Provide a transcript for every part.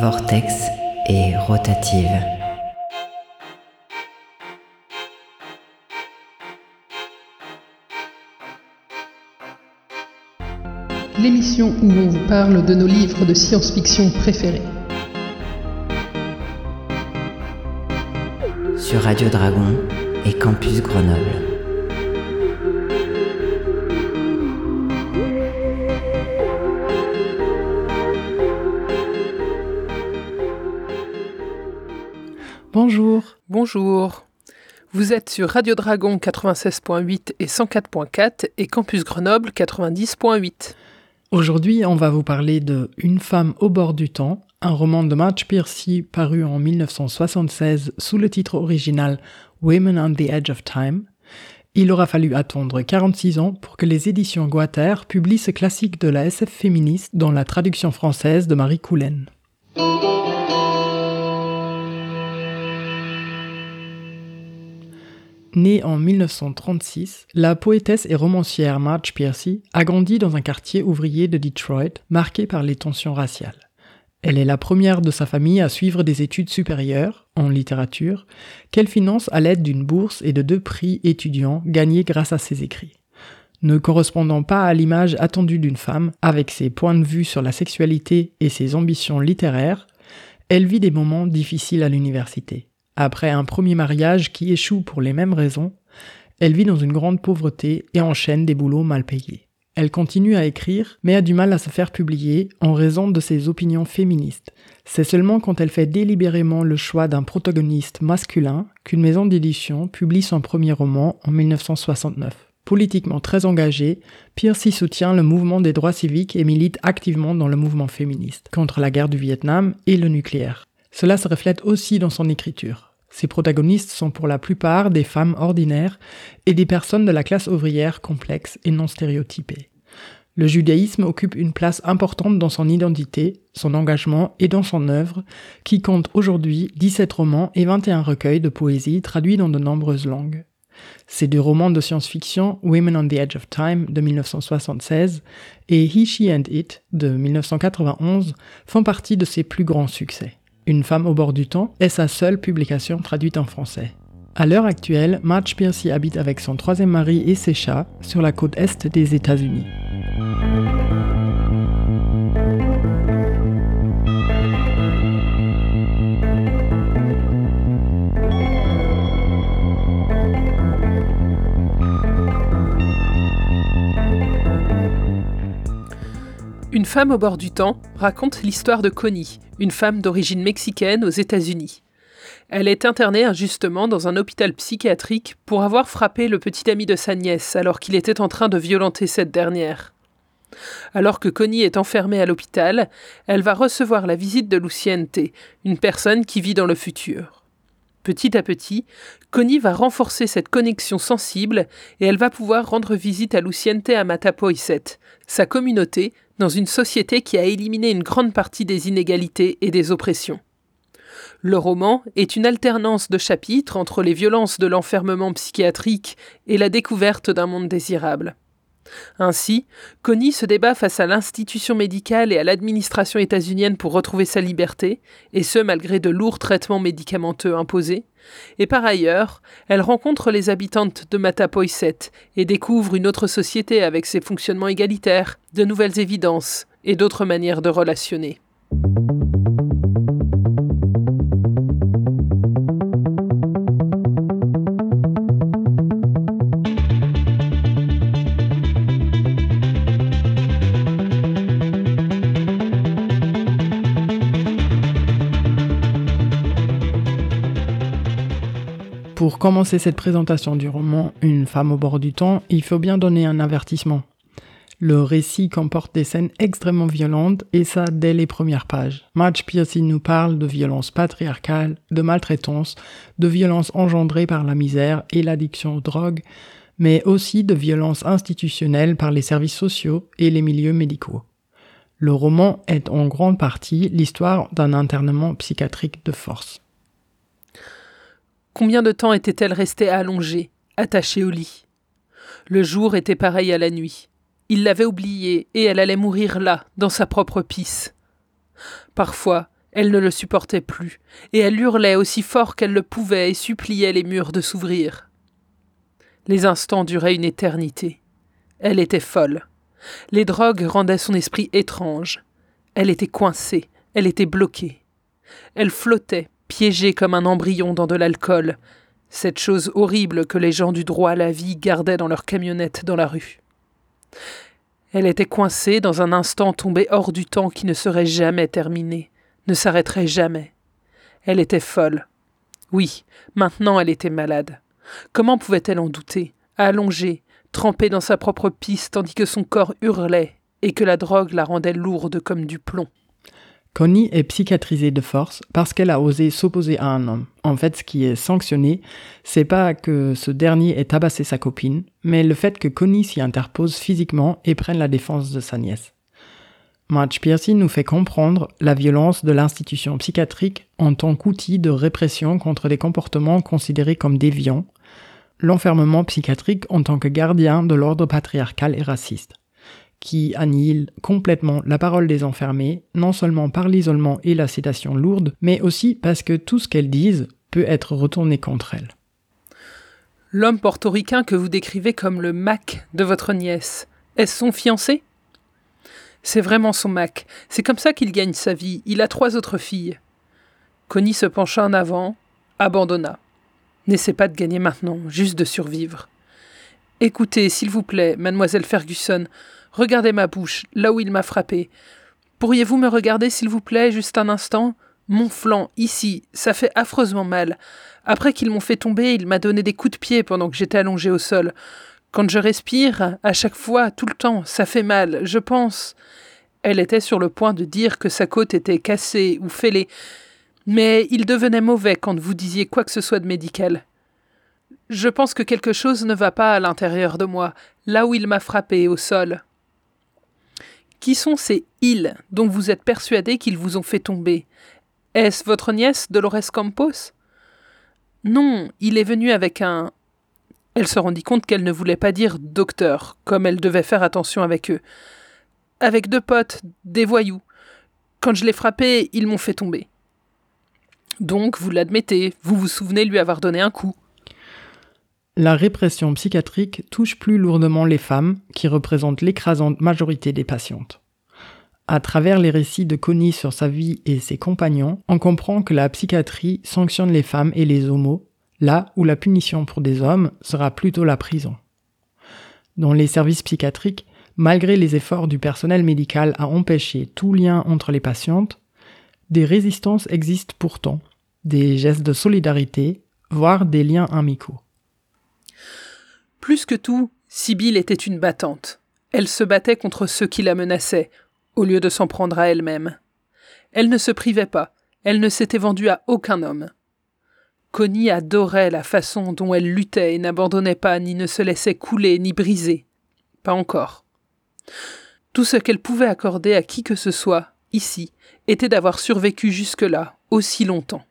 Vortex et rotative. L'émission où on vous parle de nos livres de science-fiction préférés. Sur Radio Dragon et Campus Grenoble. Bonjour. Bonjour. Vous êtes sur Radio Dragon 96.8 et 104.4 et Campus Grenoble 90.8. Aujourd'hui, on va vous parler de Une femme au bord du temps, un roman de Marge Piercy paru en 1976 sous le titre original Women on the Edge of Time. Il aura fallu attendre 46 ans pour que les éditions Guater publient ce classique de la SF féministe dans la traduction française de Marie Coulen. Née en 1936, la poétesse et romancière Marge Piercy a grandi dans un quartier ouvrier de Detroit marqué par les tensions raciales. Elle est la première de sa famille à suivre des études supérieures, en littérature, qu'elle finance à l'aide d'une bourse et de deux prix étudiants gagnés grâce à ses écrits. Ne correspondant pas à l'image attendue d'une femme, avec ses points de vue sur la sexualité et ses ambitions littéraires, elle vit des moments difficiles à l'université. Après un premier mariage qui échoue pour les mêmes raisons, elle vit dans une grande pauvreté et enchaîne des boulots mal payés. Elle continue à écrire, mais a du mal à se faire publier en raison de ses opinions féministes. C'est seulement quand elle fait délibérément le choix d'un protagoniste masculin qu'une maison d'édition publie son premier roman en 1969. Politiquement très engagée, Piercy soutient le mouvement des droits civiques et milite activement dans le mouvement féministe, contre la guerre du Vietnam et le nucléaire. Cela se reflète aussi dans son écriture. Ses protagonistes sont pour la plupart des femmes ordinaires et des personnes de la classe ouvrière complexe et non stéréotypée. Le judaïsme occupe une place importante dans son identité, son engagement et dans son œuvre, qui compte aujourd'hui 17 romans et 21 recueils de poésie traduits dans de nombreuses langues. Ces deux romans de science-fiction, Women on the Edge of Time de 1976 et He, She and It de 1991, font partie de ses plus grands succès. Une femme au bord du temps est sa seule publication traduite en français. À l'heure actuelle, Marge Piercy habite avec son troisième mari et ses chats sur la côte est des États-Unis. Une femme au bord du temps raconte l'histoire de Connie, une femme d'origine mexicaine aux États-Unis. Elle est internée injustement dans un hôpital psychiatrique pour avoir frappé le petit ami de sa nièce alors qu'il était en train de violenter cette dernière. Alors que Connie est enfermée à l'hôpital, elle va recevoir la visite de Luciente, une personne qui vit dans le futur. Petit à petit, Connie va renforcer cette connexion sensible et elle va pouvoir rendre visite à Luciente à Matapoiset, sa communauté dans une société qui a éliminé une grande partie des inégalités et des oppressions. Le roman est une alternance de chapitres entre les violences de l'enfermement psychiatrique et la découverte d'un monde désirable. Ainsi, Connie se débat face à l'institution médicale et à l'administration états-unienne pour retrouver sa liberté, et ce malgré de lourds traitements médicamenteux imposés, et par ailleurs, elle rencontre les habitantes de Matapoiset et découvre une autre société avec ses fonctionnements égalitaires, de nouvelles évidences et d'autres manières de relationner. Commencer cette présentation du roman Une femme au bord du temps, il faut bien donner un avertissement. Le récit comporte des scènes extrêmement violentes et ça dès les premières pages. Marge Piercy nous parle de violences patriarcales, de maltraitance, de violences engendrées par la misère et l'addiction aux drogues, mais aussi de violences institutionnelles par les services sociaux et les milieux médicaux. Le roman est en grande partie l'histoire d'un internement psychiatrique de force. Combien de temps était-elle restée allongée, attachée au lit? Le jour était pareil à la nuit. Il l'avait oubliée et elle allait mourir là, dans sa propre pisse. Parfois, elle ne le supportait plus, et elle hurlait aussi fort qu'elle le pouvait et suppliait les murs de s'ouvrir. Les instants duraient une éternité. Elle était folle. Les drogues rendaient son esprit étrange. Elle était coincée, elle était bloquée. Elle flottait, piégée comme un embryon dans de l'alcool, cette chose horrible que les gens du droit à la vie gardaient dans leur camionnette dans la rue. Elle était coincée dans un instant tombé hors du temps qui ne serait jamais terminé, ne s'arrêterait jamais. Elle était folle. Oui, maintenant elle était malade. Comment pouvait-elle en douter, allongée, trempée dans sa propre piste tandis que son corps hurlait et que la drogue la rendait lourde comme du plomb? Connie est psychiatrisée de force parce qu'elle a osé s'opposer à un homme. En fait, ce qui est sanctionné, c'est pas que ce dernier ait tabassé sa copine, mais le fait que Connie s'y interpose physiquement et prenne la défense de sa nièce. Marge Piercy nous fait comprendre la violence de l'institution psychiatrique en tant qu'outil de répression contre des comportements considérés comme déviants, l'enfermement psychiatrique en tant que gardien de l'ordre patriarcal et raciste qui annihile complètement la parole des enfermés, non seulement par l'isolement et la sédation lourde, mais aussi parce que tout ce qu'elles disent peut être retourné contre elles. L'homme portoricain que vous décrivez comme le Mac de votre nièce, est-ce son fiancé? C'est vraiment son Mac. C'est comme ça qu'il gagne sa vie. Il a trois autres filles. Connie se pencha en avant, abandonna. N'essaie pas de gagner maintenant, juste de survivre. Écoutez, s'il vous plaît, mademoiselle Ferguson, Regardez ma bouche, là où il m'a frappé. Pourriez-vous me regarder, s'il vous plaît, juste un instant? Mon flanc, ici, ça fait affreusement mal. Après qu'ils m'ont fait tomber, il m'a donné des coups de pied pendant que j'étais allongé au sol. Quand je respire, à chaque fois, tout le temps, ça fait mal, je pense. Elle était sur le point de dire que sa côte était cassée ou fêlée, mais il devenait mauvais quand vous disiez quoi que ce soit de médical. Je pense que quelque chose ne va pas à l'intérieur de moi, là où il m'a frappé au sol. Qui sont ces ils dont vous êtes persuadé qu'ils vous ont fait tomber? Est-ce votre nièce Dolores Campos? Non, il est venu avec un. Elle se rendit compte qu'elle ne voulait pas dire docteur, comme elle devait faire attention avec eux. Avec deux potes, des voyous. Quand je l'ai frappé, ils m'ont fait tomber. Donc, vous l'admettez, vous vous souvenez lui avoir donné un coup. La répression psychiatrique touche plus lourdement les femmes, qui représentent l'écrasante majorité des patientes. À travers les récits de Connie sur sa vie et ses compagnons, on comprend que la psychiatrie sanctionne les femmes et les homos, là où la punition pour des hommes sera plutôt la prison. Dans les services psychiatriques, malgré les efforts du personnel médical à empêcher tout lien entre les patientes, des résistances existent pourtant, des gestes de solidarité, voire des liens amicaux. Plus que tout, Sibylle était une battante. Elle se battait contre ceux qui la menaçaient, au lieu de s'en prendre à elle-même. Elle ne se privait pas, elle ne s'était vendue à aucun homme. Connie adorait la façon dont elle luttait et n'abandonnait pas, ni ne se laissait couler, ni briser. Pas encore. Tout ce qu'elle pouvait accorder à qui que ce soit, ici, était d'avoir survécu jusque-là, aussi longtemps.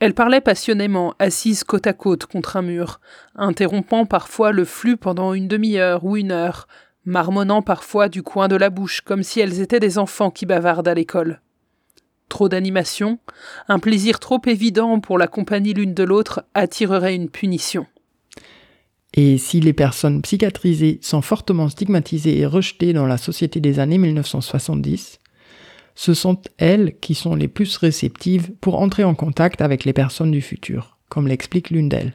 Elle parlait passionnément, assise côte à côte contre un mur, interrompant parfois le flux pendant une demi-heure ou une heure, marmonnant parfois du coin de la bouche comme si elles étaient des enfants qui bavardent à l'école. Trop d'animation, un plaisir trop évident pour la compagnie l'une de l'autre attirerait une punition. Et si les personnes psychiatrisées sont fortement stigmatisées et rejetées dans la société des années 1970, ce sont elles qui sont les plus réceptives pour entrer en contact avec les personnes du futur, comme l'explique l'une d'elles.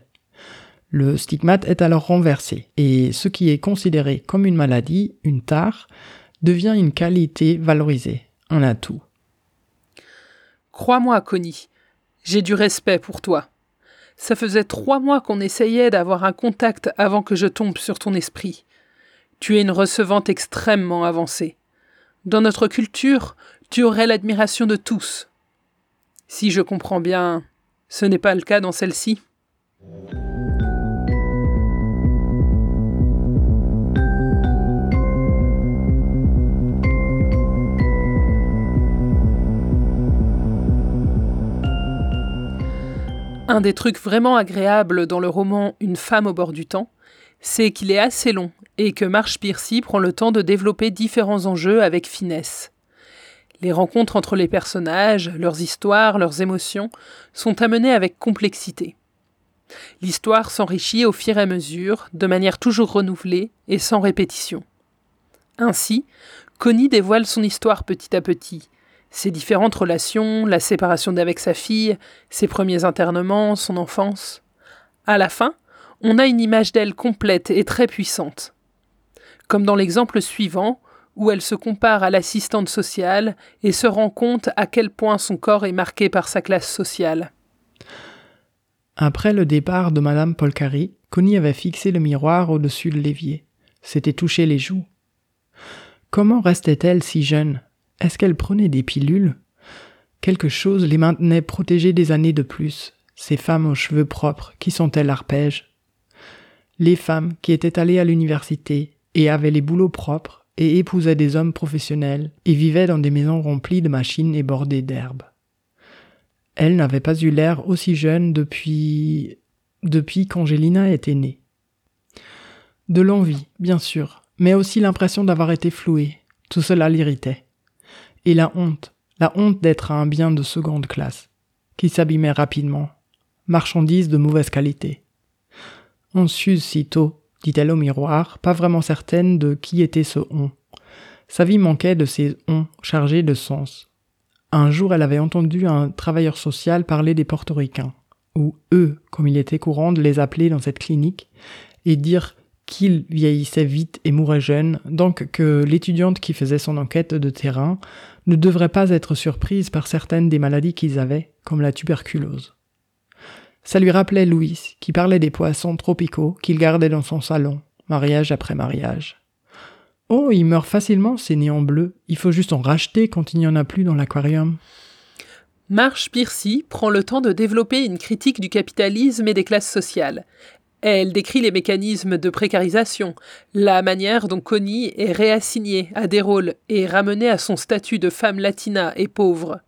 Le stigmate est alors renversé, et ce qui est considéré comme une maladie, une tare, devient une qualité valorisée, un atout. Crois-moi, Connie, j'ai du respect pour toi. Ça faisait trois mois qu'on essayait d'avoir un contact avant que je tombe sur ton esprit. Tu es une recevante extrêmement avancée. Dans notre culture, tu aurais l'admiration de tous. Si je comprends bien, ce n'est pas le cas dans celle-ci. Un des trucs vraiment agréables dans le roman Une femme au bord du temps, c'est qu'il est assez long et que Marsh Piercy prend le temps de développer différents enjeux avec finesse. Les rencontres entre les personnages, leurs histoires, leurs émotions sont amenées avec complexité. L'histoire s'enrichit au fur et à mesure, de manière toujours renouvelée et sans répétition. Ainsi, Connie dévoile son histoire petit à petit, ses différentes relations, la séparation d'avec sa fille, ses premiers internements, son enfance. À la fin, on a une image d'elle complète et très puissante. Comme dans l'exemple suivant, où elle se compare à l'assistante sociale et se rend compte à quel point son corps est marqué par sa classe sociale. Après le départ de Madame Polcari, Connie avait fixé le miroir au-dessus de l'évier. S'était touché les joues. Comment restait-elle si jeune? Est-ce qu'elle prenait des pilules? Quelque chose les maintenait protégées des années de plus. Ces femmes aux cheveux propres, qui sont-elles arpèges Les femmes qui étaient allées à l'université et avaient les boulots propres et épousaient des hommes professionnels et vivaient dans des maisons remplies de machines et bordées d'herbes. Elle n'avait pas eu l'air aussi jeune depuis depuis qu'Angelina était née. De l'envie, bien sûr, mais aussi l'impression d'avoir été flouée. Tout cela l'irritait. Et la honte, la honte d'être un bien de seconde classe, qui s'abîmait rapidement, marchandise de mauvaise qualité. On s'use si tôt, dit-elle au miroir, pas vraiment certaine de qui était ce on. Sa vie manquait de ces on chargés de sens. Un jour, elle avait entendu un travailleur social parler des portoricains, ou eux, comme il était courant de les appeler dans cette clinique, et dire qu'ils vieillissaient vite et mouraient jeunes, donc que l'étudiante qui faisait son enquête de terrain ne devrait pas être surprise par certaines des maladies qu'ils avaient, comme la tuberculose. Ça lui rappelait Louis, qui parlait des poissons tropicaux qu'il gardait dans son salon, mariage après mariage. Oh, il meurt facilement, ces néons bleus. Il faut juste en racheter quand il n'y en a plus dans l'aquarium. Marsh Piercy prend le temps de développer une critique du capitalisme et des classes sociales. Elle décrit les mécanismes de précarisation, la manière dont Connie est réassignée à des rôles et ramenée à son statut de femme latina et pauvre.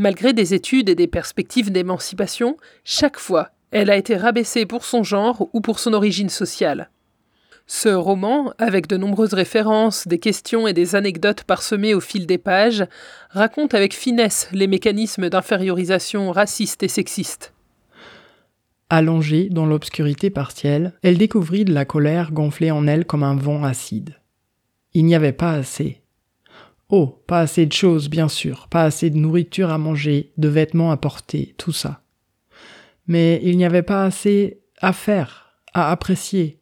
Malgré des études et des perspectives d'émancipation, chaque fois, elle a été rabaissée pour son genre ou pour son origine sociale. Ce roman, avec de nombreuses références, des questions et des anecdotes parsemées au fil des pages, raconte avec finesse les mécanismes d'infériorisation raciste et sexiste. Allongée dans l'obscurité partielle, elle découvrit de la colère gonflée en elle comme un vent acide. Il n'y avait pas assez. Oh, pas assez de choses, bien sûr, pas assez de nourriture à manger, de vêtements à porter, tout ça. Mais il n'y avait pas assez à faire, à apprécier.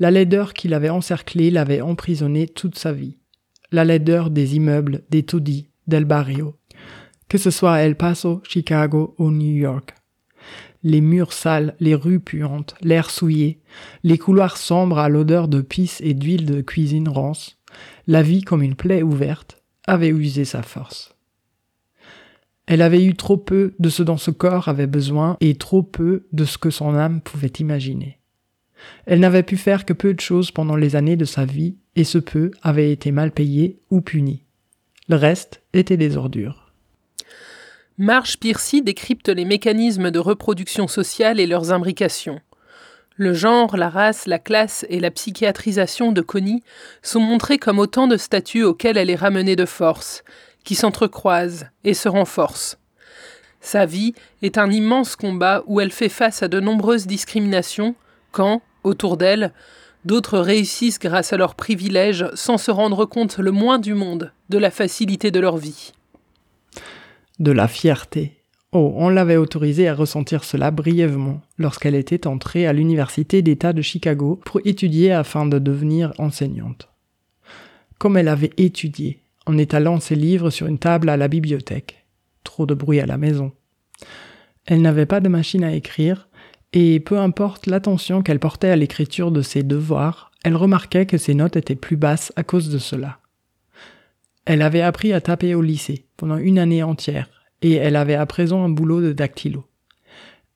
La laideur qui l'avait encerclé l'avait emprisonné toute sa vie. La laideur des immeubles, des taudis, del barrio. Que ce soit El Paso, Chicago ou New York les murs sales, les rues puantes, l'air souillé, les couloirs sombres à l'odeur de pisse et d'huile de cuisine rance, la vie comme une plaie ouverte, avait usé sa force. Elle avait eu trop peu de ce dont ce corps avait besoin et trop peu de ce que son âme pouvait imaginer. Elle n'avait pu faire que peu de choses pendant les années de sa vie, et ce peu avait été mal payé ou puni. Le reste était des ordures. Marsh Piercy décrypte les mécanismes de reproduction sociale et leurs imbrications. Le genre, la race, la classe et la psychiatrisation de Connie sont montrés comme autant de statuts auxquels elle est ramenée de force, qui s'entrecroisent et se renforcent. Sa vie est un immense combat où elle fait face à de nombreuses discriminations quand, autour d'elle, d'autres réussissent grâce à leurs privilèges sans se rendre compte le moins du monde de la facilité de leur vie de la fierté. Oh, on l'avait autorisée à ressentir cela brièvement lorsqu'elle était entrée à l'Université d'État de Chicago pour étudier afin de devenir enseignante. Comme elle avait étudié, en étalant ses livres sur une table à la bibliothèque. Trop de bruit à la maison. Elle n'avait pas de machine à écrire, et peu importe l'attention qu'elle portait à l'écriture de ses devoirs, elle remarquait que ses notes étaient plus basses à cause de cela. Elle avait appris à taper au lycée pendant une année entière et elle avait à présent un boulot de dactylo.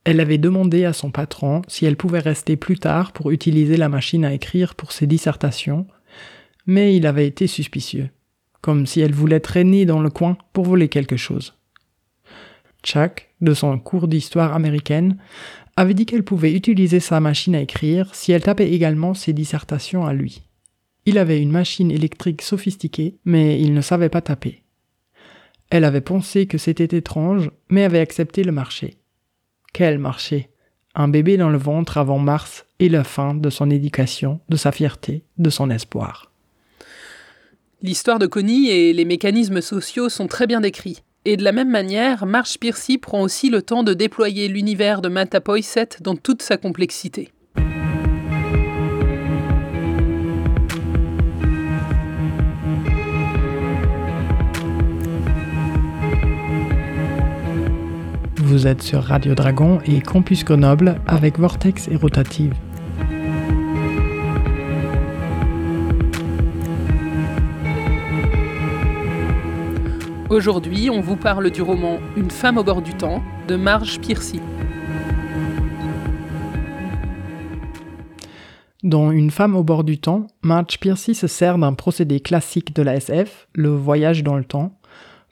Elle avait demandé à son patron si elle pouvait rester plus tard pour utiliser la machine à écrire pour ses dissertations, mais il avait été suspicieux, comme si elle voulait traîner dans le coin pour voler quelque chose. Chuck, de son cours d'histoire américaine, avait dit qu'elle pouvait utiliser sa machine à écrire si elle tapait également ses dissertations à lui. Il avait une machine électrique sophistiquée, mais il ne savait pas taper. Elle avait pensé que c'était étrange, mais avait accepté le marché. Quel marché? Un bébé dans le ventre avant mars et la fin de son éducation, de sa fierté, de son espoir. L'histoire de Connie et les mécanismes sociaux sont très bien décrits. Et de la même manière, Marge Piercy prend aussi le temps de déployer l'univers de Mata Poiset dans toute sa complexité. Vous êtes sur Radio Dragon et Campus Grenoble avec Vortex et Rotative. Aujourd'hui, on vous parle du roman Une femme au bord du temps de Marge Piercy. Dans Une femme au bord du temps, Marge Piercy se sert d'un procédé classique de la SF, le voyage dans le temps,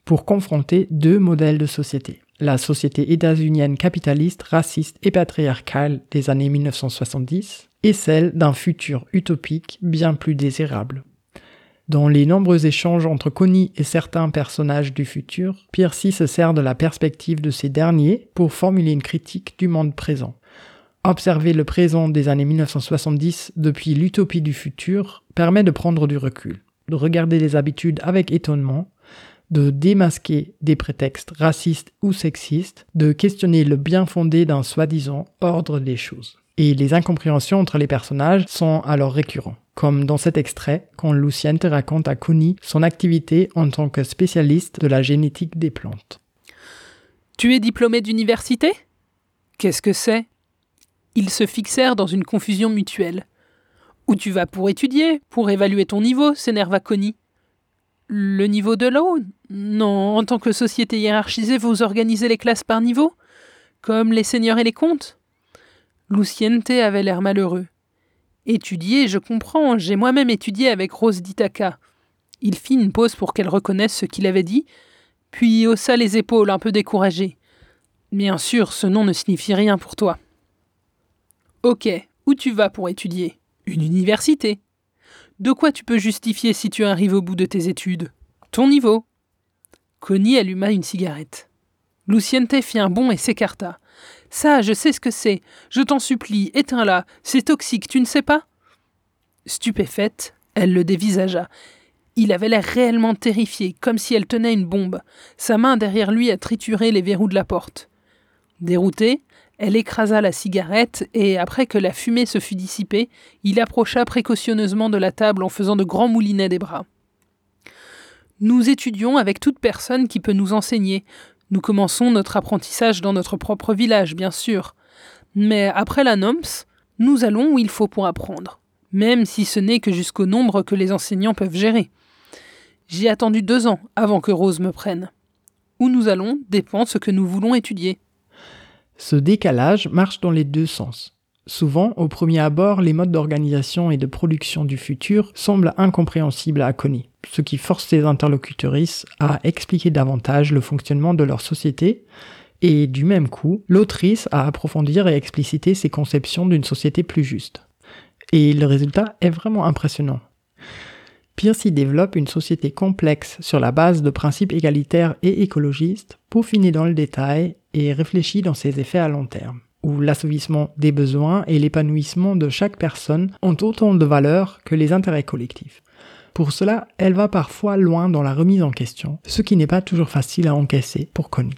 pour confronter deux modèles de société. La société états-unienne capitaliste, raciste et patriarcale des années 1970 et celle d'un futur utopique bien plus désirable. Dans les nombreux échanges entre Connie et certains personnages du futur, Piercy se sert de la perspective de ces derniers pour formuler une critique du monde présent. Observer le présent des années 1970 depuis l'utopie du futur permet de prendre du recul, de regarder les habitudes avec étonnement, de démasquer des prétextes racistes ou sexistes, de questionner le bien fondé d'un soi-disant ordre des choses. Et les incompréhensions entre les personnages sont alors récurrents comme dans cet extrait quand Lucienne te raconte à Connie son activité en tant que spécialiste de la génétique des plantes. Tu es diplômé d'université? Qu'est-ce que c'est? Ils se fixèrent dans une confusion mutuelle. Où tu vas pour étudier, pour évaluer ton niveau s'énerva Connie. Le niveau de l'eau Non, en tant que société hiérarchisée, vous organisez les classes par niveau Comme les seigneurs et les comtes Luciente avait l'air malheureux. Étudier, je comprends, j'ai moi-même étudié avec Rose Ditaka. Il fit une pause pour qu'elle reconnaisse ce qu'il avait dit, puis haussa les épaules un peu découragé. Bien sûr, ce nom ne signifie rien pour toi. Ok, où tu vas pour étudier? Une université. De quoi tu peux justifier si tu arrives au bout de tes études? Ton niveau. Connie alluma une cigarette. Luciente fit un bond et s'écarta. Ça, je sais ce que c'est. Je t'en supplie, éteins-la. C'est toxique, tu ne sais pas? Stupéfaite, elle le dévisagea. Il avait l'air réellement terrifié, comme si elle tenait une bombe, sa main derrière lui a trituré les verrous de la porte. Déroutée, elle écrasa la cigarette et, après que la fumée se fut dissipée, il approcha précautionneusement de la table en faisant de grands moulinets des bras. Nous étudions avec toute personne qui peut nous enseigner. Nous commençons notre apprentissage dans notre propre village, bien sûr. Mais après la NOMS, nous allons où il faut pour apprendre, même si ce n'est que jusqu'au nombre que les enseignants peuvent gérer. J'ai attendu deux ans avant que Rose me prenne. Où nous allons dépend ce que nous voulons étudier. Ce décalage marche dans les deux sens. Souvent, au premier abord, les modes d'organisation et de production du futur semblent incompréhensibles à Connie, ce qui force les interlocutrices à expliquer davantage le fonctionnement de leur société, et du même coup, l'autrice à approfondir et expliciter ses conceptions d'une société plus juste. Et le résultat est vraiment impressionnant. Pierce y développe une société complexe sur la base de principes égalitaires et écologistes, peaufinés dans le détail et réfléchis dans ses effets à long terme où l'assouvissement des besoins et l'épanouissement de chaque personne ont autant de valeur que les intérêts collectifs. Pour cela, elle va parfois loin dans la remise en question, ce qui n'est pas toujours facile à encaisser pour Connie.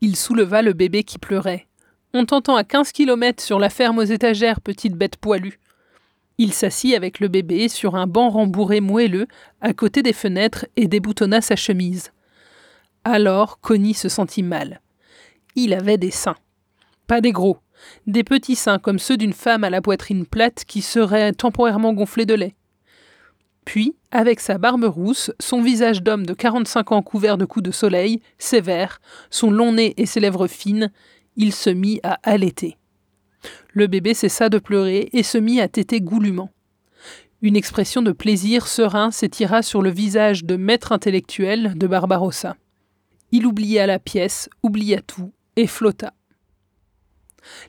Il souleva le bébé qui pleurait. On t'entend à 15 km sur la ferme aux étagères, petite bête poilue. Il s'assit avec le bébé sur un banc rembourré moelleux à côté des fenêtres et déboutonna sa chemise. Alors Connie se sentit mal. Il avait des seins. Pas des gros, des petits seins comme ceux d'une femme à la poitrine plate qui serait temporairement gonflée de lait. Puis, avec sa barbe rousse, son visage d'homme de 45 ans couvert de coups de soleil, sévère, son long nez et ses lèvres fines, il se mit à allaiter. Le bébé cessa de pleurer et se mit à téter goulûment. Une expression de plaisir serein s'étira sur le visage de maître intellectuel de Barbarossa. Il oublia la pièce, oublia tout, et flotta.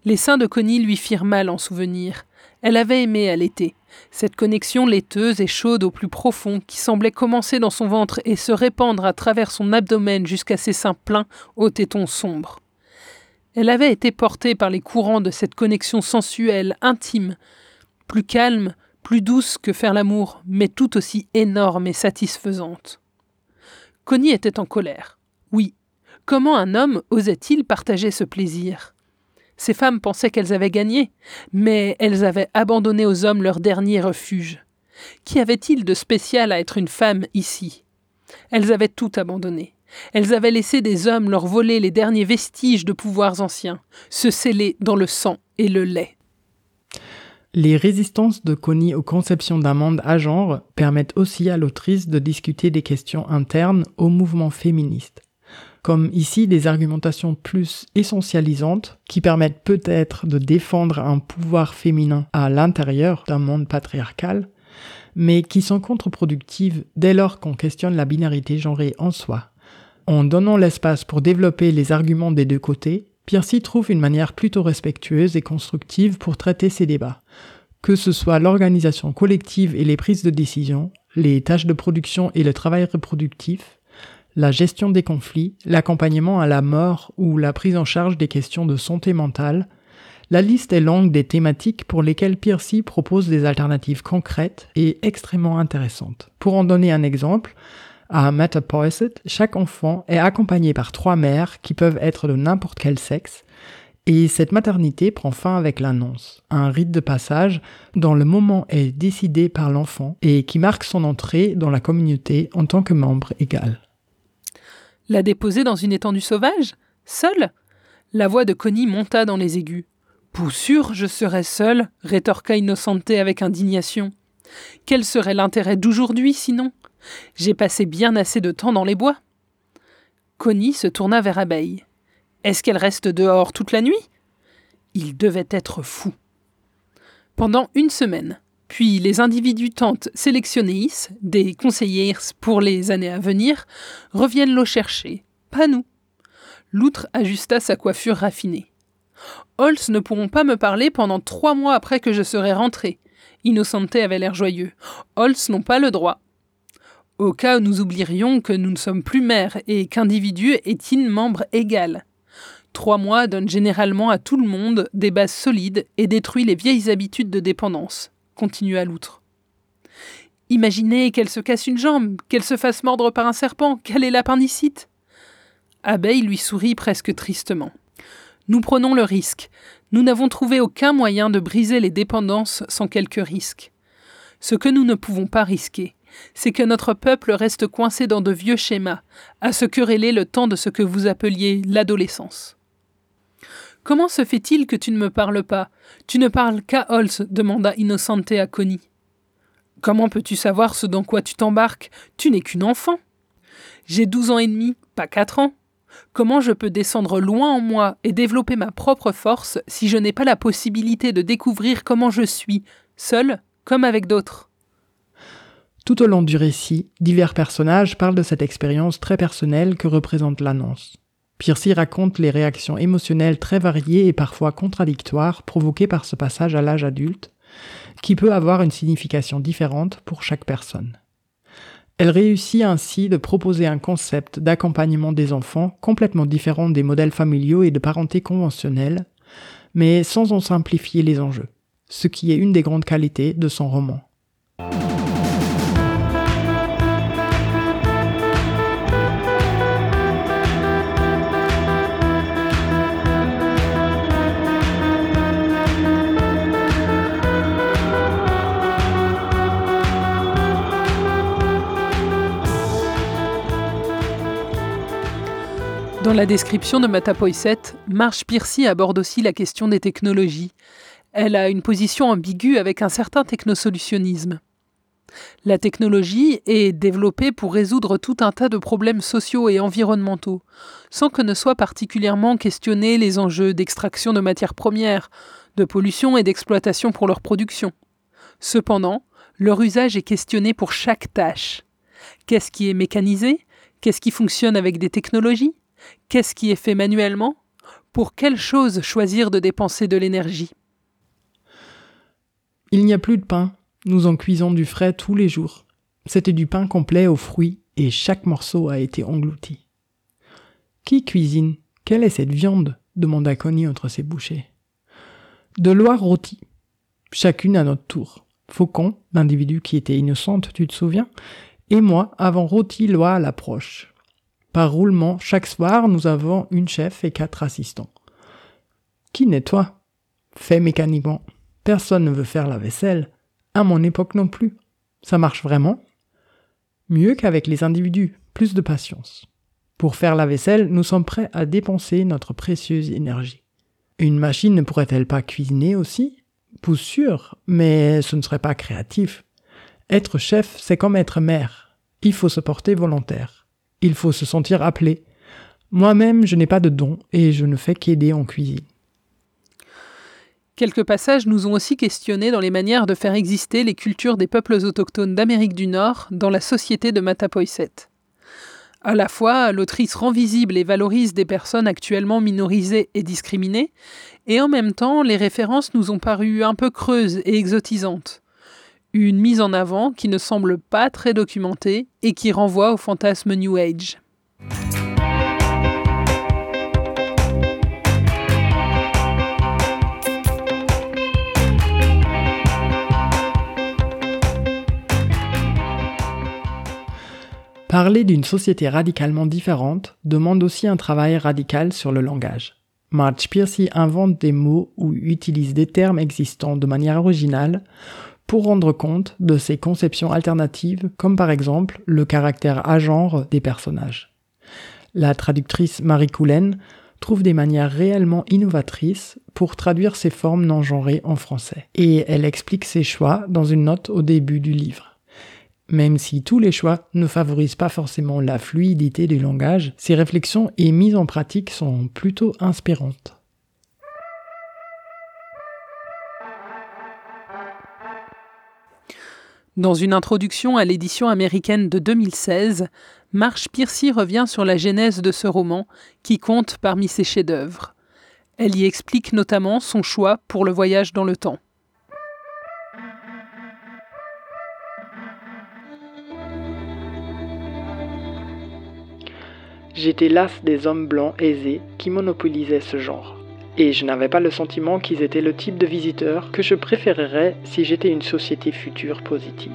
Les seins de Connie lui firent mal en souvenir. Elle avait aimé à l'été. Cette connexion laiteuse et chaude au plus profond qui semblait commencer dans son ventre et se répandre à travers son abdomen jusqu'à ses seins pleins aux tétons sombres. Elle avait été portée par les courants de cette connexion sensuelle, intime, plus calme, plus douce que faire l'amour, mais tout aussi énorme et satisfaisante. Connie était en colère. Oui. Comment un homme osait-il partager ce plaisir? Ces femmes pensaient qu'elles avaient gagné, mais elles avaient abandonné aux hommes leur dernier refuge. Qu'y avait-il de spécial à être une femme ici? Elles avaient tout abandonné. Elles avaient laissé des hommes leur voler les derniers vestiges de pouvoirs anciens, se sceller dans le sang et le lait. Les résistances de Connie aux conceptions d'un monde à genre permettent aussi à l'autrice de discuter des questions internes au mouvement féministe. Comme ici des argumentations plus essentialisantes qui permettent peut-être de défendre un pouvoir féminin à l'intérieur d'un monde patriarcal, mais qui sont contre-productives dès lors qu'on questionne la binarité genrée en soi. En donnant l'espace pour développer les arguments des deux côtés, Piercy trouve une manière plutôt respectueuse et constructive pour traiter ces débats, que ce soit l'organisation collective et les prises de décision, les tâches de production et le travail reproductif, la gestion des conflits, l'accompagnement à la mort ou la prise en charge des questions de santé mentale, la liste est longue des thématiques pour lesquelles Piercy propose des alternatives concrètes et extrêmement intéressantes. Pour en donner un exemple, à Metapoiset, chaque enfant est accompagné par trois mères qui peuvent être de n'importe quel sexe, et cette maternité prend fin avec l'annonce, un rite de passage dont le moment est décidé par l'enfant et qui marque son entrée dans la communauté en tant que membre égal. La déposer dans une étendue sauvage Seule? La voix de Connie monta dans les aigus. Pour sûr, je serais seule, rétorqua Innocenté avec indignation. Quel serait l'intérêt d'aujourd'hui sinon? J'ai passé bien assez de temps dans les bois. Connie se tourna vers Abeille. Est-ce qu'elle reste dehors toute la nuit? Il devait être fou. Pendant une semaine, puis les individus tentent sélectionnés, des conseillers pour les années à venir, reviennent le chercher. Pas nous. L'outre ajusta sa coiffure raffinée. Holz ne pourront pas me parler pendant trois mois après que je serai rentré. Innocente avait l'air joyeux. Holz n'ont pas le droit au cas où nous oublierions que nous ne sommes plus mères et qu'individu est une membre égal. Trois mois donnent généralement à tout le monde des bases solides et détruit les vieilles habitudes de dépendance, continua l'outre. Imaginez qu'elle se casse une jambe, qu'elle se fasse mordre par un serpent, qu'elle est l'appendicite. Abeille lui sourit presque tristement. Nous prenons le risque. Nous n'avons trouvé aucun moyen de briser les dépendances sans quelque risque. Ce que nous ne pouvons pas risquer, c'est que notre peuple reste coincé dans de vieux schémas, à se quereller le temps de ce que vous appeliez l'adolescence. Comment se fait-il que tu ne me parles pas? Tu ne parles qu'à Holz demanda Innocente à Connie. Comment peux-tu savoir ce dans quoi tu t'embarques? Tu n'es qu'une enfant. J'ai douze ans et demi, pas quatre ans. Comment je peux descendre loin en moi et développer ma propre force si je n'ai pas la possibilité de découvrir comment je suis, seul comme avec d'autres? Tout au long du récit, divers personnages parlent de cette expérience très personnelle que représente l'annonce. Piercy raconte les réactions émotionnelles très variées et parfois contradictoires provoquées par ce passage à l'âge adulte, qui peut avoir une signification différente pour chaque personne. Elle réussit ainsi de proposer un concept d'accompagnement des enfants complètement différent des modèles familiaux et de parenté conventionnels, mais sans en simplifier les enjeux, ce qui est une des grandes qualités de son roman. Dans la description de Matapoiset, Marge Piercy aborde aussi la question des technologies. Elle a une position ambiguë avec un certain technosolutionnisme. La technologie est développée pour résoudre tout un tas de problèmes sociaux et environnementaux, sans que ne soient particulièrement questionnés les enjeux d'extraction de matières premières, de pollution et d'exploitation pour leur production. Cependant, leur usage est questionné pour chaque tâche. Qu'est-ce qui est mécanisé? Qu'est-ce qui fonctionne avec des technologies? Qu'est-ce qui est fait manuellement? Pour quelle chose choisir de dépenser de l'énergie? Il n'y a plus de pain. Nous en cuisons du frais tous les jours. C'était du pain complet aux fruits et chaque morceau a été englouti. Qui cuisine? Quelle est cette viande? demanda Connie entre ses bouchées. De l'oie rôtie. Chacune à notre tour. Faucon, l'individu qui était innocente, tu te souviens, et moi avons rôti l'oie à l'approche. Par roulement, chaque soir, nous avons une chef et quatre assistants. Qui nettoie Fait mécaniquement. Personne ne veut faire la vaisselle. À mon époque non plus. Ça marche vraiment? Mieux qu'avec les individus, plus de patience. Pour faire la vaisselle, nous sommes prêts à dépenser notre précieuse énergie. Une machine ne pourrait-elle pas cuisiner aussi? Pour sûr, mais ce ne serait pas créatif. Être chef, c'est comme être mère. Il faut se porter volontaire. Il faut se sentir appelé. Moi-même, je n'ai pas de don et je ne fais qu'aider en cuisine. Quelques passages nous ont aussi questionnés dans les manières de faire exister les cultures des peuples autochtones d'Amérique du Nord dans la société de Matapoiset. À la fois, l'autrice rend visible et valorise des personnes actuellement minorisées et discriminées, et en même temps, les références nous ont paru un peu creuses et exotisantes. Une mise en avant qui ne semble pas très documentée et qui renvoie au fantasme New Age. Parler d'une société radicalement différente demande aussi un travail radical sur le langage. Marge Piercy invente des mots ou utilise des termes existants de manière originale pour rendre compte de ses conceptions alternatives, comme par exemple le caractère agenre des personnages. La traductrice Marie Coulen trouve des manières réellement innovatrices pour traduire ces formes non genrées en français, et elle explique ses choix dans une note au début du livre. Même si tous les choix ne favorisent pas forcément la fluidité du langage, ces réflexions et mises en pratique sont plutôt inspirantes. Dans une introduction à l'édition américaine de 2016, Marge Piercy revient sur la genèse de ce roman, qui compte parmi ses chefs-d'œuvre. Elle y explique notamment son choix pour le voyage dans le temps. J'étais las des hommes blancs aisés qui monopolisaient ce genre. Et je n'avais pas le sentiment qu'ils étaient le type de visiteurs que je préférerais si j'étais une société future positive.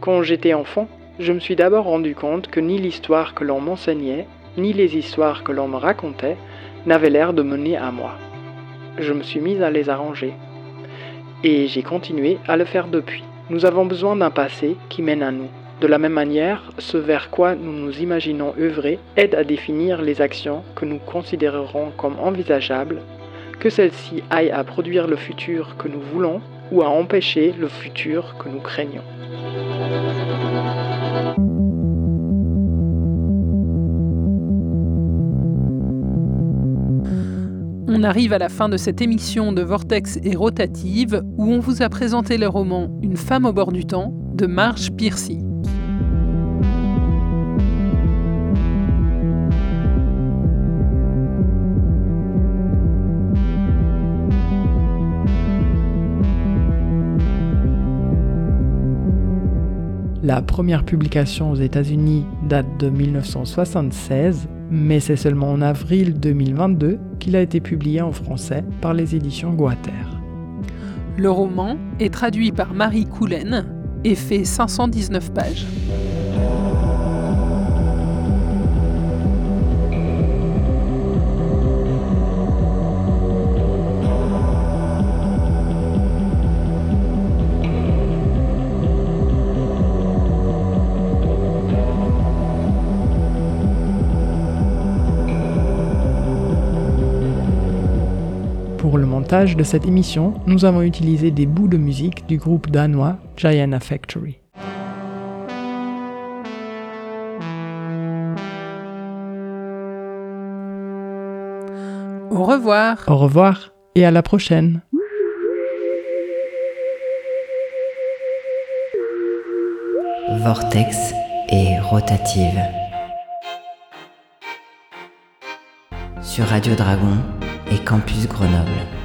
Quand j'étais enfant, je me suis d'abord rendu compte que ni l'histoire que l'on m'enseignait, ni les histoires que l'on me racontait n'avaient l'air de mener à moi. Je me suis mise à les arranger. Et j'ai continué à le faire depuis. Nous avons besoin d'un passé qui mène à nous, de la même manière, ce vers quoi nous nous imaginons œuvrer aide à définir les actions que nous considérerons comme envisageables, que celles-ci aillent à produire le futur que nous voulons ou à empêcher le futur que nous craignons. On arrive à la fin de cette émission de Vortex et Rotative où on vous a présenté le roman Une femme au bord du temps de Marge Piercy. La première publication aux États-Unis date de 1976, mais c'est seulement en avril 2022 qu'il a été publié en français par les éditions Guater. Le roman est traduit par Marie Coulen et fait 519 pages. De cette émission, nous avons utilisé des bouts de musique du groupe danois Gianna Factory. Au revoir. Au revoir et à la prochaine. Vortex et rotative. sur Radio Dragon et Campus Grenoble.